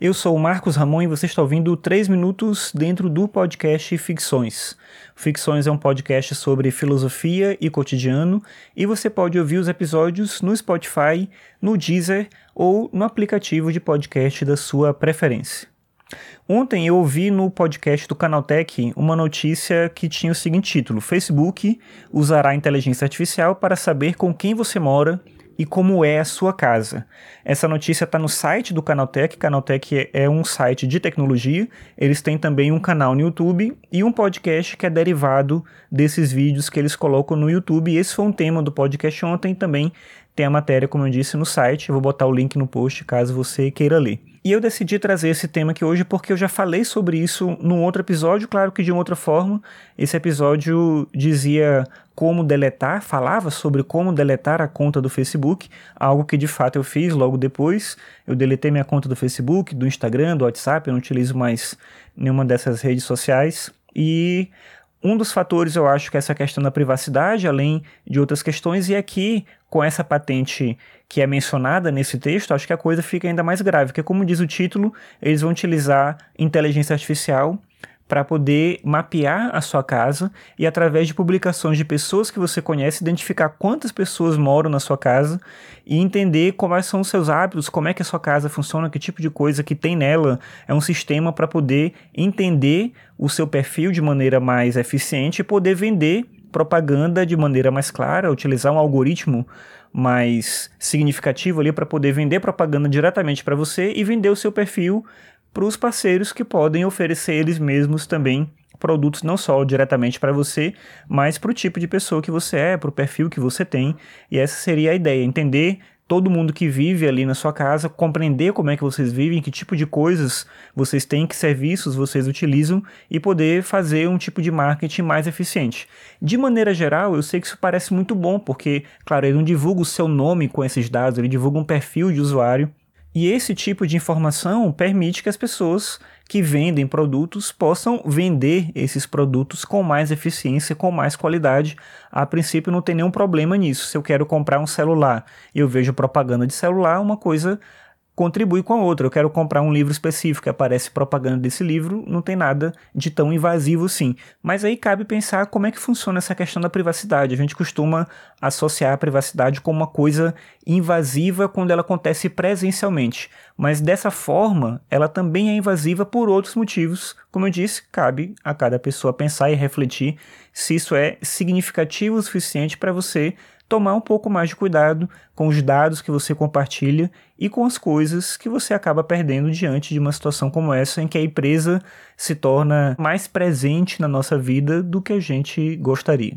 Eu sou o Marcos Ramon e você está ouvindo 3 minutos dentro do podcast Ficções. Ficções é um podcast sobre filosofia e cotidiano e você pode ouvir os episódios no Spotify, no Deezer ou no aplicativo de podcast da sua preferência. Ontem eu ouvi no podcast do Canaltech uma notícia que tinha o seguinte título: Facebook usará inteligência artificial para saber com quem você mora e como é a sua casa. Essa notícia está no site do Canaltech. Canaltech é um site de tecnologia. Eles têm também um canal no YouTube e um podcast que é derivado desses vídeos que eles colocam no YouTube. Esse foi um tema do podcast ontem também. Tem a matéria, como eu disse, no site. Eu vou botar o link no post caso você queira ler. E eu decidi trazer esse tema aqui hoje porque eu já falei sobre isso num outro episódio, claro que de uma outra forma. Esse episódio dizia como deletar, falava sobre como deletar a conta do Facebook, algo que de fato eu fiz logo depois. Eu deletei minha conta do Facebook, do Instagram, do WhatsApp, eu não utilizo mais nenhuma dessas redes sociais. E um dos fatores eu acho que é essa questão da privacidade, além de outras questões, e aqui com essa patente que é mencionada nesse texto, acho que a coisa fica ainda mais grave, porque como diz o título, eles vão utilizar inteligência artificial para poder mapear a sua casa e através de publicações de pessoas que você conhece, identificar quantas pessoas moram na sua casa e entender quais são os seus hábitos, como é que a sua casa funciona, que tipo de coisa que tem nela. É um sistema para poder entender o seu perfil de maneira mais eficiente e poder vender propaganda de maneira mais clara, utilizar um algoritmo mais significativo ali para poder vender propaganda diretamente para você e vender o seu perfil para os parceiros que podem oferecer eles mesmos também produtos não só diretamente para você, mas para o tipo de pessoa que você é, para o perfil que você tem. E essa seria a ideia, entender todo mundo que vive ali na sua casa, compreender como é que vocês vivem, que tipo de coisas vocês têm, que serviços vocês utilizam e poder fazer um tipo de marketing mais eficiente. De maneira geral, eu sei que isso parece muito bom, porque, claro, ele não divulga o seu nome com esses dados, ele divulga um perfil de usuário. E esse tipo de informação permite que as pessoas que vendem produtos possam vender esses produtos com mais eficiência, com mais qualidade. A princípio não tem nenhum problema nisso. Se eu quero comprar um celular e eu vejo propaganda de celular, uma coisa contribui com a outra. Eu quero comprar um livro específico, aparece propaganda desse livro, não tem nada de tão invasivo sim. Mas aí cabe pensar como é que funciona essa questão da privacidade. A gente costuma associar a privacidade com uma coisa invasiva quando ela acontece presencialmente. Mas dessa forma, ela também é invasiva por outros motivos. Como eu disse, cabe a cada pessoa pensar e refletir se isso é significativo o suficiente para você tomar um pouco mais de cuidado com os dados que você compartilha e com as coisas que você acaba perdendo diante de uma situação como essa, em que a empresa se torna mais presente na nossa vida do que a gente gostaria.